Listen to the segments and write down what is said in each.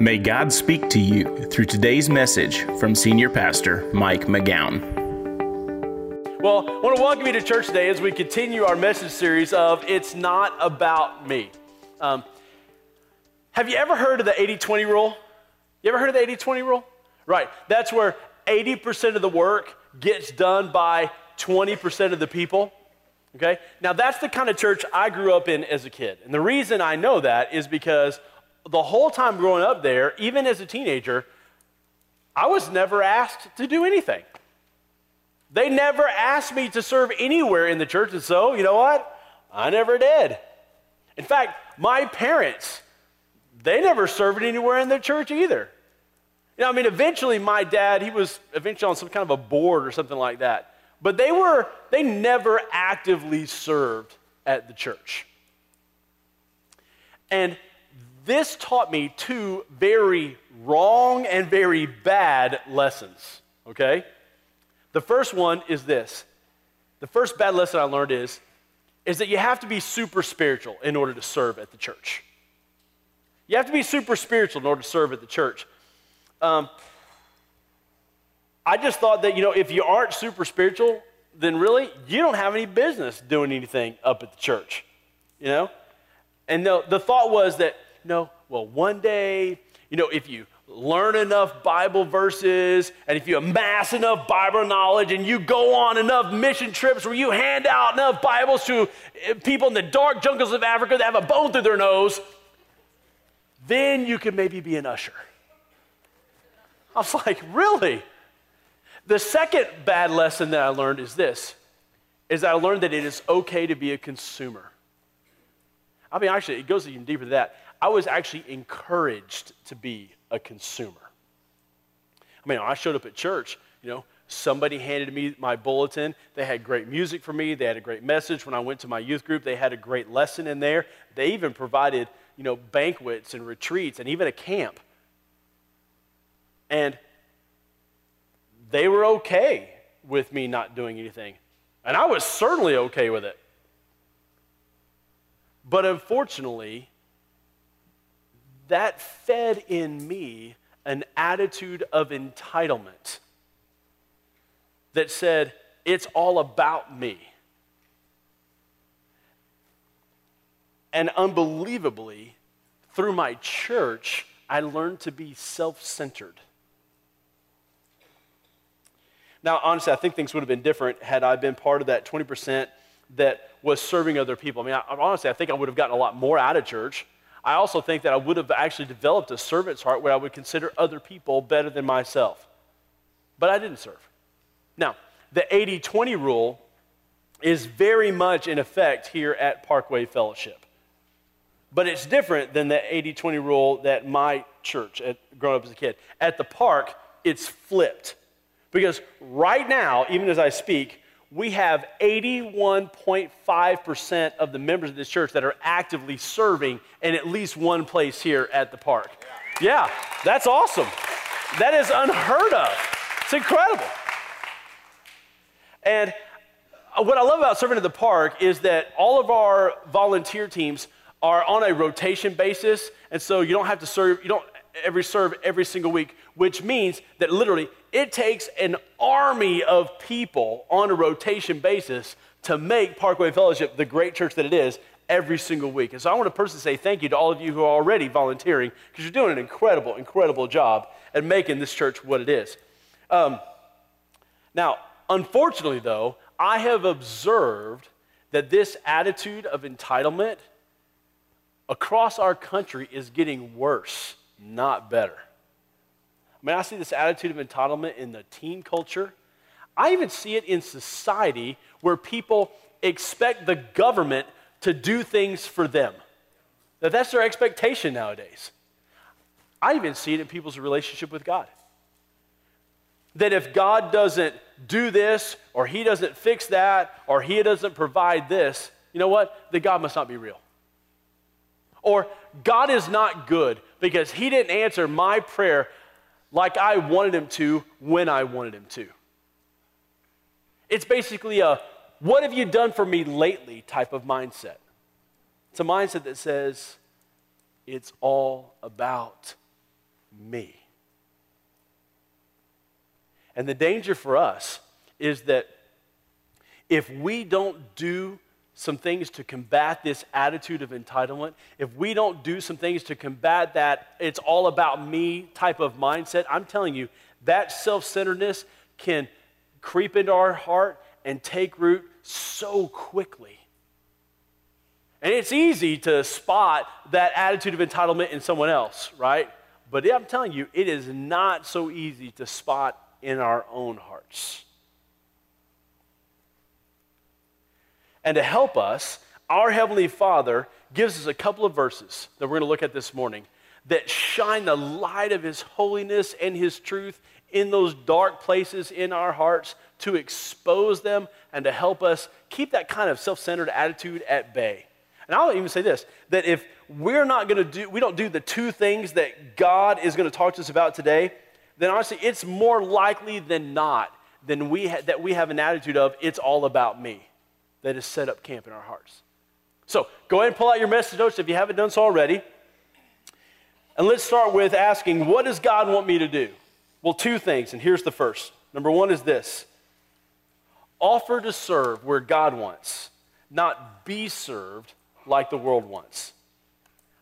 May God speak to you through today's message from Senior Pastor Mike McGowan. Well, I want to welcome you to church today as we continue our message series of It's Not About Me. Um, have you ever heard of the 80 20 rule? You ever heard of the 80 20 rule? Right, that's where 80% of the work gets done by 20% of the people. Okay? Now, that's the kind of church I grew up in as a kid. And the reason I know that is because the whole time growing up there, even as a teenager, I was never asked to do anything. They never asked me to serve anywhere in the church, and so, you know what? I never did. In fact, my parents, they never served anywhere in the church either. You know, I mean, eventually my dad, he was eventually on some kind of a board or something like that. But they were, they never actively served at the church. And this taught me two very wrong and very bad lessons, okay? The first one is this. The first bad lesson I learned is, is that you have to be super spiritual in order to serve at the church. You have to be super spiritual in order to serve at the church. Um, I just thought that, you know, if you aren't super spiritual, then really you don't have any business doing anything up at the church, you know? And the, the thought was that no, well, one day, you know, if you learn enough Bible verses and if you amass enough Bible knowledge and you go on enough mission trips where you hand out enough Bibles to eh, people in the dark jungles of Africa that have a bone through their nose, then you can maybe be an usher. I was like, really? The second bad lesson that I learned is this is I learned that it is okay to be a consumer. I mean, actually, it goes even deeper than that. I was actually encouraged to be a consumer. I mean, I showed up at church, you know, somebody handed me my bulletin. They had great music for me, they had a great message. When I went to my youth group, they had a great lesson in there. They even provided, you know, banquets and retreats and even a camp. And they were okay with me not doing anything. And I was certainly okay with it. But unfortunately, that fed in me an attitude of entitlement that said, it's all about me. And unbelievably, through my church, I learned to be self centered. Now, honestly, I think things would have been different had I been part of that 20% that was serving other people. I mean, I, honestly, I think I would have gotten a lot more out of church. I also think that I would have actually developed a servant's heart where I would consider other people better than myself. But I didn't serve. Now, the 80 20 rule is very much in effect here at Parkway Fellowship. But it's different than the 80 20 rule that my church, at, growing up as a kid. At the park, it's flipped. Because right now, even as I speak, we have 81.5% of the members of this church that are actively serving in at least one place here at the park. Yeah, that's awesome. That is unheard of. It's incredible. And what I love about serving at the park is that all of our volunteer teams are on a rotation basis, and so you don't have to serve, you don't every serve every single week, which means that literally it takes an army of people on a rotation basis to make Parkway Fellowship the great church that it is every single week. And so I want to personally say thank you to all of you who are already volunteering because you're doing an incredible, incredible job at making this church what it is. Um, now, unfortunately, though, I have observed that this attitude of entitlement across our country is getting worse, not better. I mean, I see this attitude of entitlement in the teen culture. I even see it in society where people expect the government to do things for them. That that's their expectation nowadays. I even see it in people's relationship with God. That if God doesn't do this, or He doesn't fix that, or He doesn't provide this, you know what? Then God must not be real. Or God is not good because He didn't answer my prayer like I wanted him to when I wanted him to. It's basically a what have you done for me lately type of mindset. It's a mindset that says it's all about me. And the danger for us is that if we don't do some things to combat this attitude of entitlement, if we don't do some things to combat that it's all about me type of mindset, I'm telling you, that self centeredness can creep into our heart and take root so quickly. And it's easy to spot that attitude of entitlement in someone else, right? But I'm telling you, it is not so easy to spot in our own hearts. And to help us, our Heavenly Father gives us a couple of verses that we're going to look at this morning that shine the light of His holiness and His truth in those dark places in our hearts to expose them and to help us keep that kind of self centered attitude at bay. And I'll even say this that if we're not going to do, we don't do the two things that God is going to talk to us about today, then honestly, it's more likely than not than we ha- that we have an attitude of, it's all about me, that is set up camp in our hearts. So go ahead and pull out your message notes if you haven't done so already. And let's start with asking, what does God want me to do? Well, two things, and here's the first. Number one is this offer to serve where God wants, not be served like the world wants.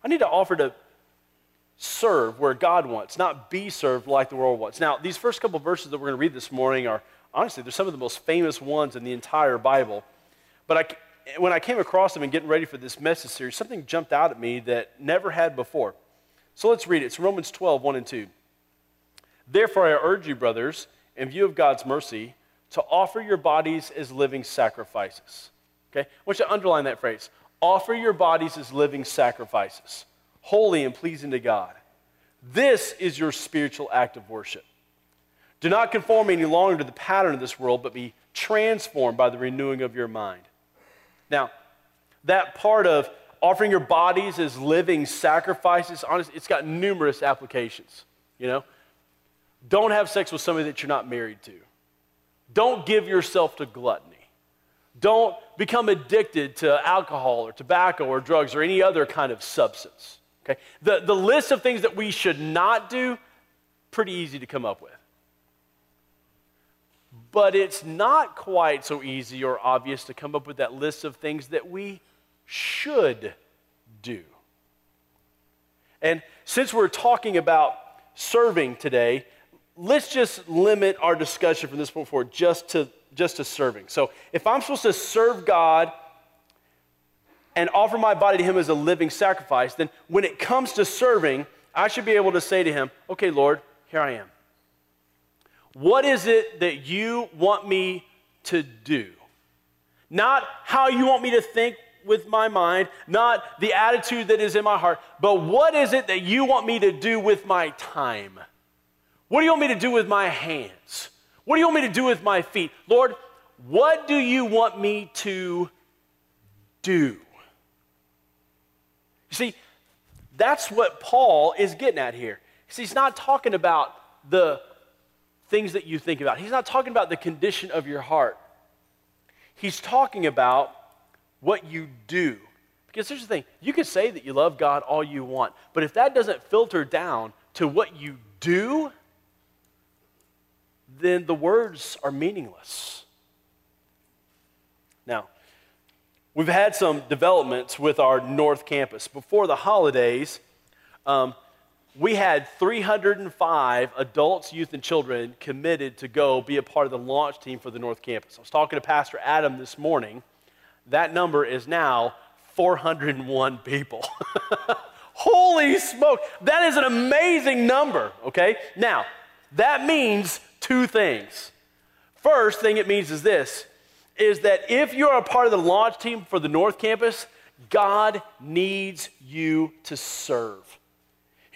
I need to offer to serve where God wants, not be served like the world wants. Now, these first couple verses that we're going to read this morning are honestly, they're some of the most famous ones in the entire Bible. But I, when I came across them and getting ready for this message series, something jumped out at me that never had before. So let's read it. It's Romans 12, 1 and 2. Therefore, I urge you, brothers, in view of God's mercy, to offer your bodies as living sacrifices. Okay? I want you to underline that phrase. Offer your bodies as living sacrifices, holy and pleasing to God. This is your spiritual act of worship. Do not conform any longer to the pattern of this world, but be transformed by the renewing of your mind. Now, that part of offering your bodies as living sacrifices, honestly, it's got numerous applications. You know, don't have sex with somebody that you're not married to. Don't give yourself to gluttony. Don't become addicted to alcohol or tobacco or drugs or any other kind of substance. Okay? The, the list of things that we should not do, pretty easy to come up with. But it's not quite so easy or obvious to come up with that list of things that we should do. And since we're talking about serving today, let's just limit our discussion from this point forward just to just to serving. So if I'm supposed to serve God and offer my body to Him as a living sacrifice, then when it comes to serving, I should be able to say to Him, okay, Lord, here I am. What is it that you want me to do? Not how you want me to think with my mind, not the attitude that is in my heart, but what is it that you want me to do with my time? What do you want me to do with my hands? What do you want me to do with my feet? Lord, what do you want me to do? You see, that's what Paul is getting at here. See, he's not talking about the things that you think about, he's not talking about the condition of your heart. He's talking about what you do. Because here's the thing you can say that you love God all you want, but if that doesn't filter down to what you do, then the words are meaningless. Now, we've had some developments with our North Campus. Before the holidays, um, we had 305 adults, youth, and children committed to go be a part of the launch team for the North Campus. I was talking to Pastor Adam this morning. That number is now 401 people. Holy smoke! That is an amazing number, okay? Now, that means two things. First thing it means is this is that if you're a part of the launch team for the North Campus, God needs you to serve.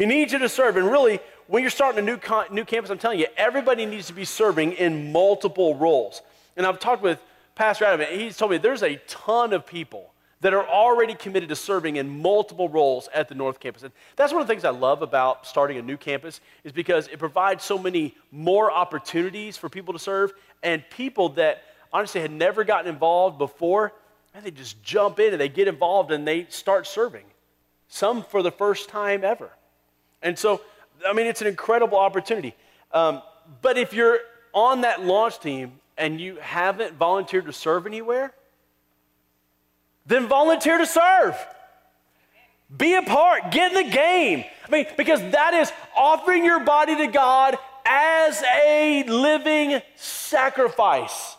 He needs you to serve. And really, when you're starting a new, new campus, I'm telling you, everybody needs to be serving in multiple roles. And I've talked with Pastor Adam, and he's told me there's a ton of people that are already committed to serving in multiple roles at the North Campus. And that's one of the things I love about starting a new campus is because it provides so many more opportunities for people to serve and people that honestly had never gotten involved before, and they just jump in and they get involved and they start serving. Some for the first time ever. And so I mean, it's an incredible opportunity. Um, but if you're on that launch team and you haven't volunteered to serve anywhere, then volunteer to serve. Be a part, get in the game. I mean, because that is offering your body to God as a living sacrifice.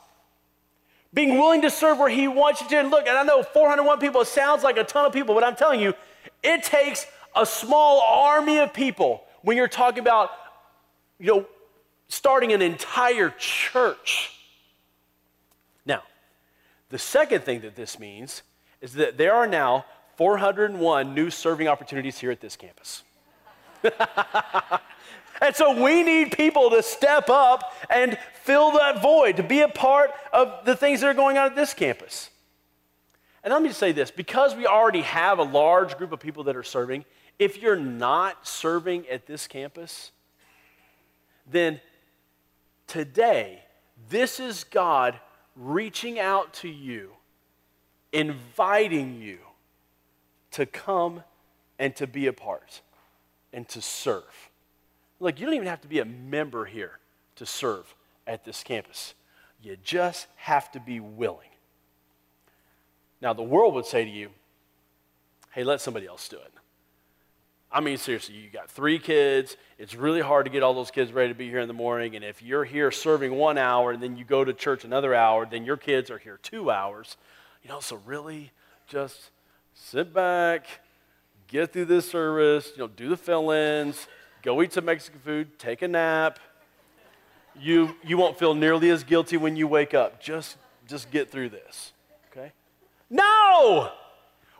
Being willing to serve where He wants you to. And look, and I know 401 people, sounds like a ton of people, but I'm telling you, it takes a small army of people when you're talking about, you know, starting an entire church. Now, the second thing that this means is that there are now 401 new serving opportunities here at this campus. and so we need people to step up and fill that void, to be a part of the things that are going on at this campus. And let me say this because we already have a large group of people that are serving, if you're not serving at this campus, then today, this is God reaching out to you, inviting you to come and to be a part and to serve. Look, you don't even have to be a member here to serve at this campus. You just have to be willing. Now, the world would say to you, hey, let somebody else do it. I mean, seriously, you got three kids. It's really hard to get all those kids ready to be here in the morning. And if you're here serving one hour and then you go to church another hour, then your kids are here two hours. You know, so really just sit back, get through this service, you know, do the fill ins, go eat some Mexican food, take a nap. You, you won't feel nearly as guilty when you wake up. Just, just get through this, okay? No!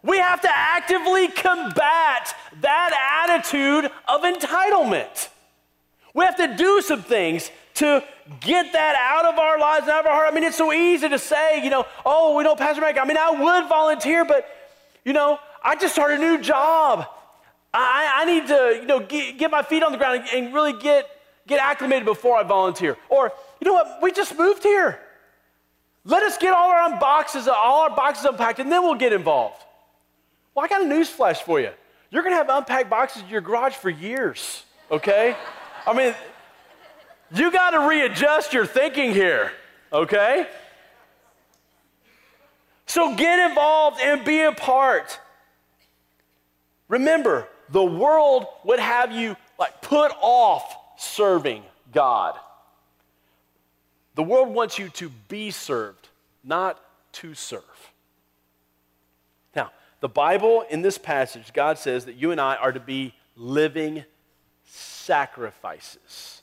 We have to actively combat that attitude of entitlement. We have to do some things to get that out of our lives and out of our heart. I mean, it's so easy to say, you know, oh, we know Pastor Mike. I mean, I would volunteer, but, you know, I just started a new job. I, I need to, you know, get, get, my feet on the ground and, and really get, get acclimated before I volunteer. Or, you know what, we just moved here. Let us get all our boxes, all our boxes unpacked, and then we'll get involved. Well, I got a news flash for you. You're going to have unpacked boxes in your garage for years, okay? I mean, you got to readjust your thinking here, okay? So get involved and be a part. Remember, the world would have you like put off serving God. The world wants you to be served, not to serve. The Bible in this passage, God says that you and I are to be living sacrifices.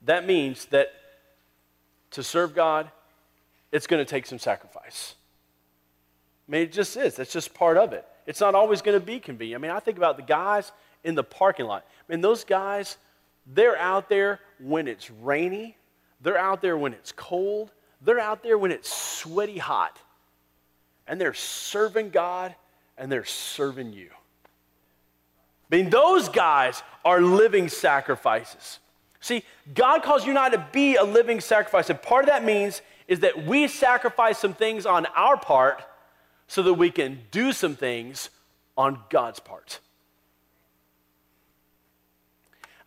That means that to serve God, it's going to take some sacrifice. I mean, it just is. That's just part of it. It's not always going to be convenient. I mean, I think about the guys in the parking lot. I mean, those guys, they're out there when it's rainy, they're out there when it's cold, they're out there when it's sweaty hot. And they're serving God and they're serving you. I mean, those guys are living sacrifices. See, God calls you and I to be a living sacrifice. And part of that means is that we sacrifice some things on our part so that we can do some things on God's part.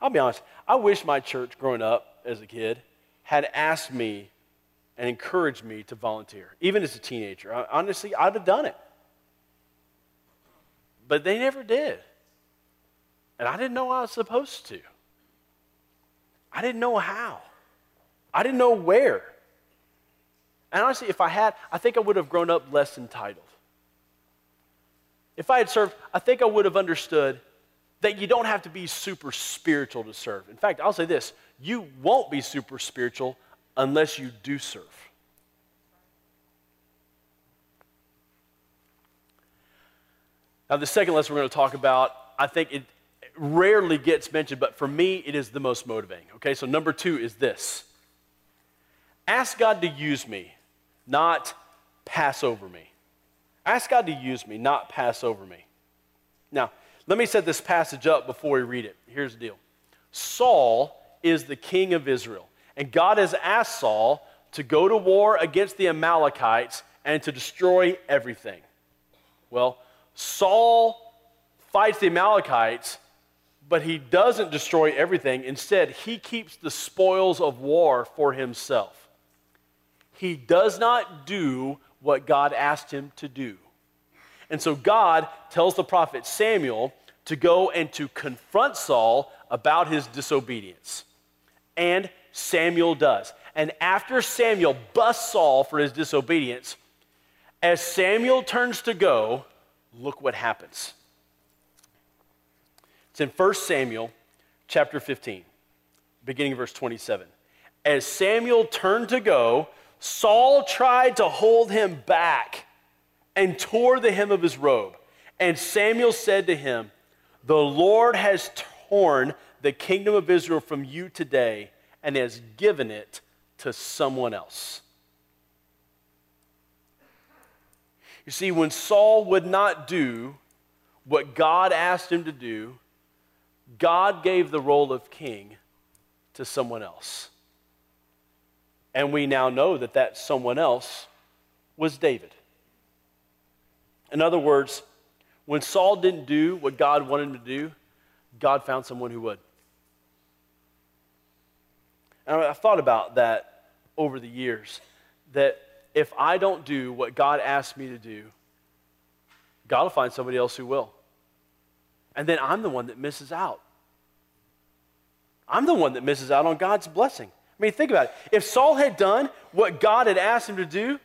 I'll be honest, I wish my church growing up as a kid had asked me and encouraged me to volunteer, even as a teenager. Honestly, I'd have done it. But they never did. And I didn't know I was supposed to. I didn't know how. I didn't know where. And honestly, if I had, I think I would have grown up less entitled. If I had served, I think I would have understood that you don't have to be super spiritual to serve. In fact, I'll say this you won't be super spiritual unless you do serve. Now, the second lesson we're going to talk about, I think it rarely gets mentioned, but for me, it is the most motivating. Okay, so number two is this ask God to use me, not pass over me. Ask God to use me, not pass over me. Now, let me set this passage up before we read it. Here's the deal Saul is the king of Israel, and God has asked Saul to go to war against the Amalekites and to destroy everything. Well, Saul fights the Amalekites, but he doesn't destroy everything. Instead, he keeps the spoils of war for himself. He does not do what God asked him to do. And so God tells the prophet Samuel to go and to confront Saul about his disobedience. And Samuel does. And after Samuel busts Saul for his disobedience, as Samuel turns to go, look what happens. It's in 1 Samuel chapter 15, beginning verse 27. As Samuel turned to go, Saul tried to hold him back and tore the hem of his robe. And Samuel said to him, The Lord has torn the kingdom of Israel from you today and has given it to someone else. You see, when Saul would not do what God asked him to do, God gave the role of king to someone else. And we now know that that someone else was David. In other words, when Saul didn't do what God wanted him to do, God found someone who would. And I thought about that over the years that if I don't do what God asked me to do, God will find somebody else who will. And then I'm the one that misses out. I'm the one that misses out on God's blessing. I mean, think about it. If Saul had done what God had asked him to do,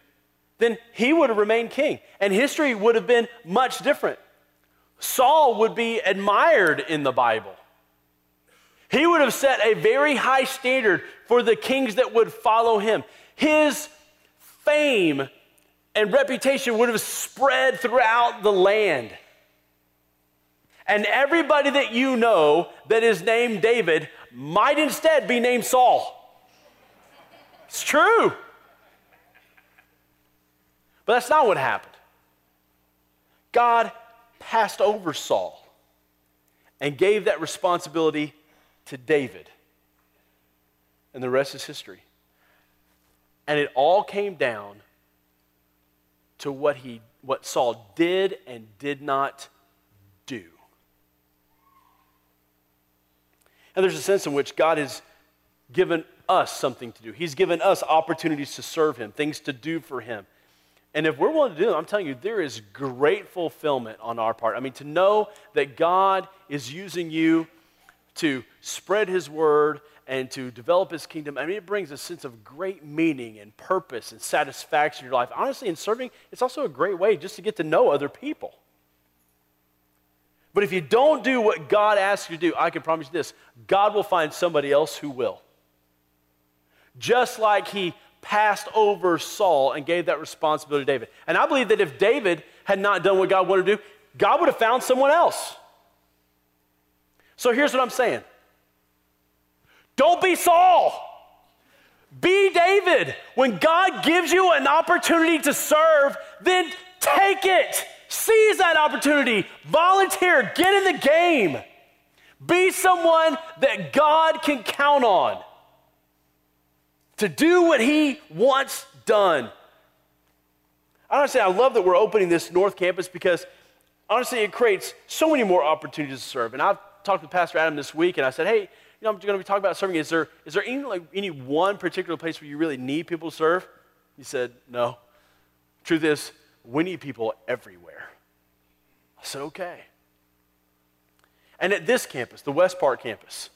then he would have remained king, and history would have been much different. Saul would be admired in the Bible. He would have set a very high standard for the kings that would follow him. His fame and reputation would have spread throughout the land. And everybody that you know that is named David might instead be named Saul. It's true. But that's not what happened. God passed over Saul and gave that responsibility to David. And the rest is history. And it all came down to what he what Saul did and did not do. And there's a sense in which God has given us something to do. He's given us opportunities to serve him, things to do for him. And if we're willing to do them, I'm telling you, there is great fulfillment on our part. I mean, to know that God is using you to spread his word and to develop his kingdom, I mean, it brings a sense of great meaning and purpose and satisfaction in your life. Honestly, in serving, it's also a great way just to get to know other people. But if you don't do what God asks you to do, I can promise you this God will find somebody else who will. Just like he passed over Saul and gave that responsibility to David. And I believe that if David had not done what God wanted to do, God would have found someone else. So here's what I'm saying don't be Saul. Be David. When God gives you an opportunity to serve, then take it. Seize that opportunity. Volunteer. Get in the game. Be someone that God can count on to do what He wants done. Honestly, I love that we're opening this North Campus because honestly, it creates so many more opportunities to serve. And I've talked with Pastor Adam this week, and I said, hey, you know, I'm going to be talking about serving. Is there, is there any, like, any one particular place where you really need people to serve? He said, no. Truth is, we need people everywhere. I said, okay. And at this campus, the West Park campus,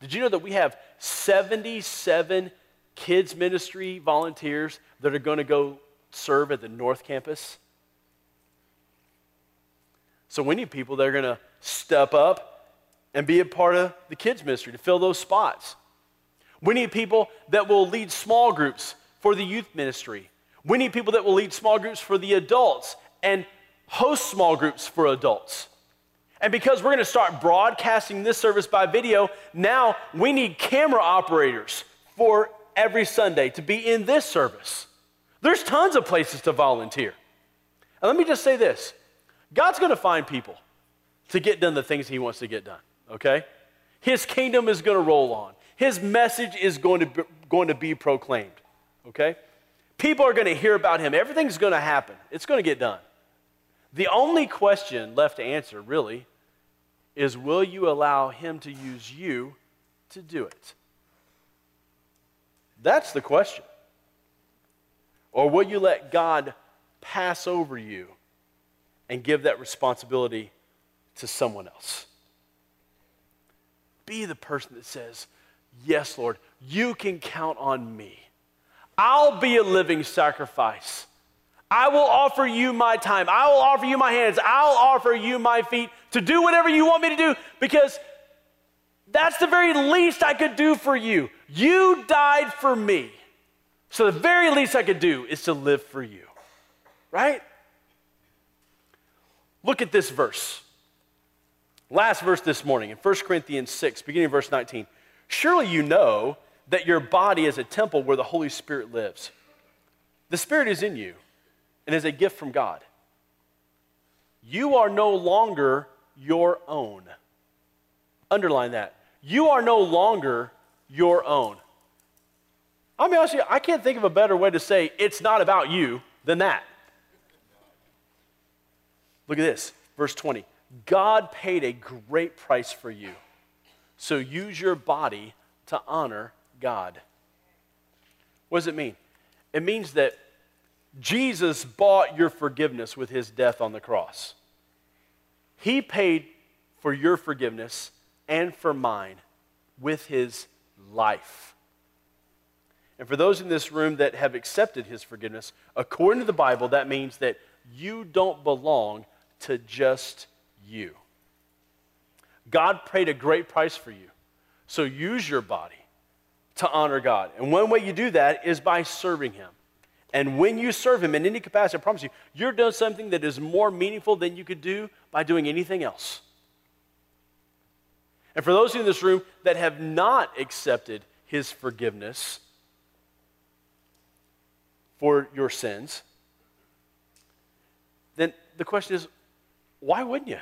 did you know that we have 77 kids ministry volunteers that are going to go serve at the North Campus. So we need people that are going to step up and be a part of the kids ministry to fill those spots. We need people that will lead small groups for the youth ministry. We need people that will lead small groups for the adults and host small groups for adults. And because we're going to start broadcasting this service by video, now we need camera operators for every Sunday to be in this service. There's tons of places to volunteer. And let me just say this God's going to find people to get done the things He wants to get done, okay? His kingdom is going to roll on, His message is going to be, going to be proclaimed, okay? People are going to hear about Him. Everything's going to happen, it's going to get done. The only question left to answer, really, is will you allow Him to use you to do it? That's the question. Or will you let God pass over you and give that responsibility to someone else? Be the person that says, Yes, Lord, you can count on me. I'll be a living sacrifice. I will offer you my time. I will offer you my hands. I'll offer you my feet to do whatever you want me to do because that's the very least I could do for you. You died for me. So the very least I could do is to live for you. Right? Look at this verse. Last verse this morning in 1 Corinthians 6, beginning verse 19. Surely you know that your body is a temple where the Holy Spirit lives. The Spirit is in you and is a gift from God. You are no longer your own. Underline that. You are no longer your own. I'll be honest with you, I can't think of a better way to say it's not about you than that. Look at this, verse 20. God paid a great price for you. So use your body to honor God. What does it mean? It means that Jesus bought your forgiveness with his death on the cross. He paid for your forgiveness and for mine with his life. And for those in this room that have accepted his forgiveness, according to the Bible, that means that you don't belong to just you. God paid a great price for you. So use your body to honor God. And one way you do that is by serving him. And when you serve him in any capacity, I promise you, you're doing something that is more meaningful than you could do by doing anything else. And for those in this room that have not accepted his forgiveness for your sins, then the question is why wouldn't you?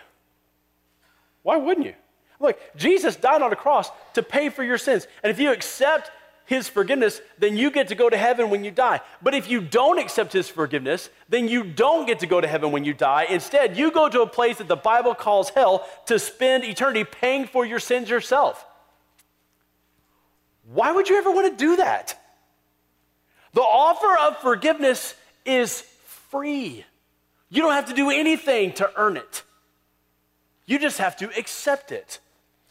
Why wouldn't you? Look, Jesus died on a cross to pay for your sins. And if you accept his forgiveness, then you get to go to heaven when you die. But if you don't accept his forgiveness, then you don't get to go to heaven when you die. Instead, you go to a place that the Bible calls hell to spend eternity paying for your sins yourself. Why would you ever want to do that? The offer of forgiveness is free. You don't have to do anything to earn it. You just have to accept it.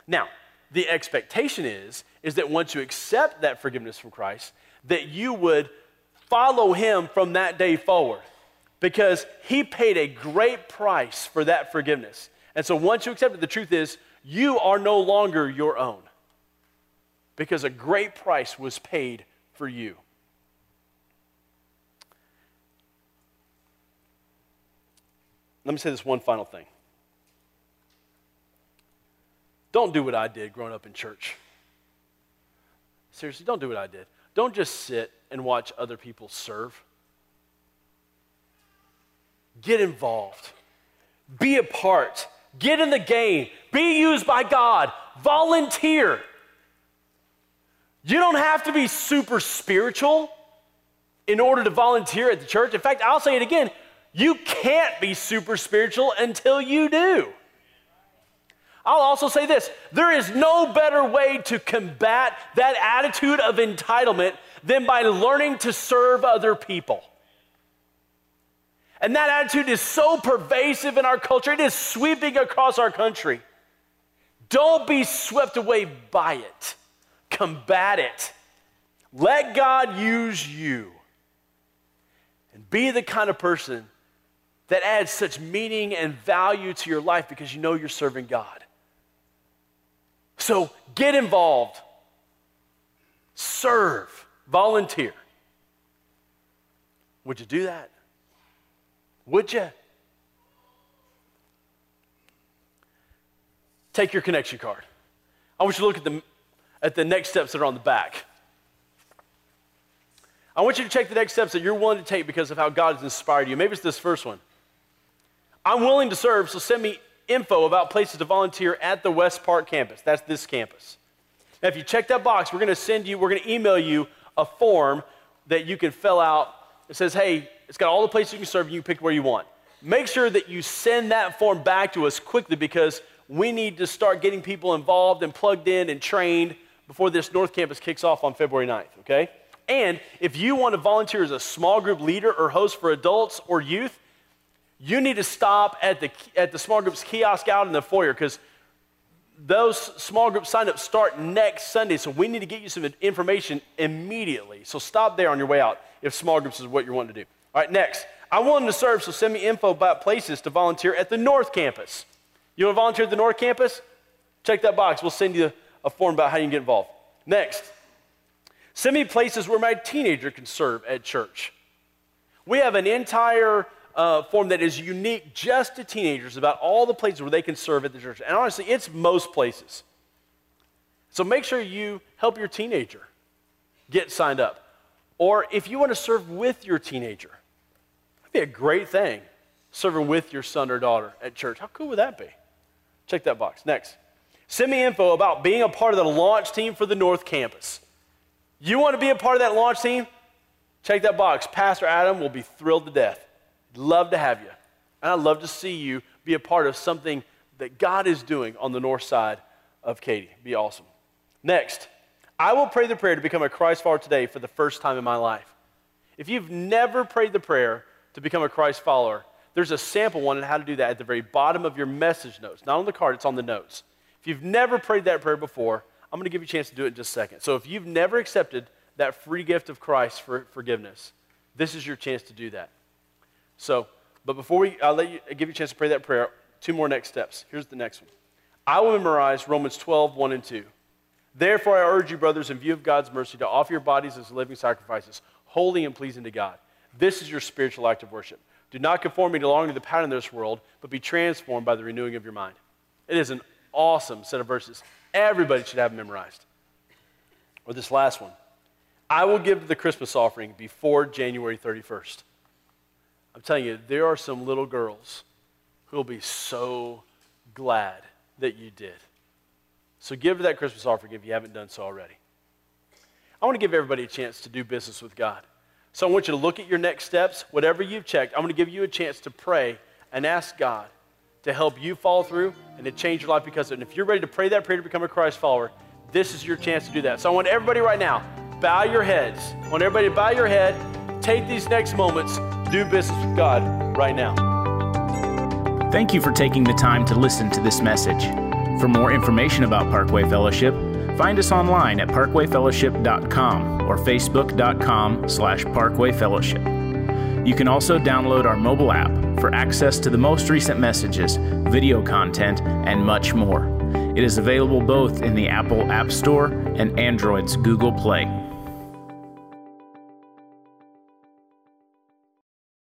Now, the expectation is is that once you accept that forgiveness from Christ, that you would follow him from that day forward because he paid a great price for that forgiveness. And so once you accept it, the truth is you are no longer your own because a great price was paid for you. Let me say this one final thing. Don't do what I did growing up in church. Seriously, don't do what I did. Don't just sit and watch other people serve. Get involved, be a part, get in the game, be used by God, volunteer. You don't have to be super spiritual in order to volunteer at the church. In fact, I'll say it again you can't be super spiritual until you do. I'll also say this there is no better way to combat that attitude of entitlement than by learning to serve other people. And that attitude is so pervasive in our culture, it is sweeping across our country. Don't be swept away by it, combat it. Let God use you. And be the kind of person that adds such meaning and value to your life because you know you're serving God. So get involved, serve, volunteer. Would you do that? Would you? Take your connection card. I want you to look at the, at the next steps that are on the back. I want you to check the next steps that you're willing to take because of how God has inspired you. Maybe it's this first one. I'm willing to serve, so send me info about places to volunteer at the West Park campus. That's this campus. Now, if you check that box, we're going to send you, we're going to email you a form that you can fill out. It says, hey, it's got all the places you can serve, you can pick where you want. Make sure that you send that form back to us quickly because we need to start getting people involved and plugged in and trained before this North Campus kicks off on February 9th, okay? And if you want to volunteer as a small group leader or host for adults or youth, you need to stop at the, at the small groups kiosk out in the foyer because those small group signups start next Sunday. So we need to get you some information immediately. So stop there on your way out if small groups is what you're wanting to do. All right, next. I want to serve, so send me info about places to volunteer at the North Campus. You want to volunteer at the North Campus? Check that box. We'll send you a form about how you can get involved. Next, send me places where my teenager can serve at church. We have an entire uh, form that is unique just to teenagers about all the places where they can serve at the church. And honestly, it's most places. So make sure you help your teenager get signed up. Or if you want to serve with your teenager, that'd be a great thing, serving with your son or daughter at church. How cool would that be? Check that box. Next. Send me info about being a part of the launch team for the North Campus. You want to be a part of that launch team? Check that box. Pastor Adam will be thrilled to death. Love to have you. And I'd love to see you be a part of something that God is doing on the north side of Katy. Be awesome. Next, I will pray the prayer to become a Christ follower today for the first time in my life. If you've never prayed the prayer to become a Christ follower, there's a sample one on how to do that at the very bottom of your message notes. Not on the card, it's on the notes. If you've never prayed that prayer before, I'm going to give you a chance to do it in just a second. So if you've never accepted that free gift of Christ for forgiveness, this is your chance to do that. So, but before we, I'll let you, give you a chance to pray that prayer, two more next steps. Here's the next one. I will memorize Romans 12, 1 and 2. Therefore, I urge you, brothers, in view of God's mercy, to offer your bodies as living sacrifices, holy and pleasing to God. This is your spiritual act of worship. Do not conform me longer to the pattern of this world, but be transformed by the renewing of your mind. It is an awesome set of verses. Everybody should have memorized. Or this last one. I will give the Christmas offering before January 31st. I'm telling you, there are some little girls who will be so glad that you did. So give that Christmas offering if you haven't done so already. I want to give everybody a chance to do business with God. So I want you to look at your next steps, whatever you've checked. I'm going to give you a chance to pray and ask God to help you fall through and to change your life because of it. And if you're ready to pray that prayer to become a Christ follower, this is your chance to do that. So I want everybody right now, bow your heads. I want everybody to bow your head, take these next moments, do business with God right now. Thank you for taking the time to listen to this message. For more information about Parkway Fellowship, find us online at parkwayfellowship.com or facebook.com slash parkwayfellowship. You can also download our mobile app for access to the most recent messages, video content, and much more. It is available both in the Apple App Store and Android's Google Play.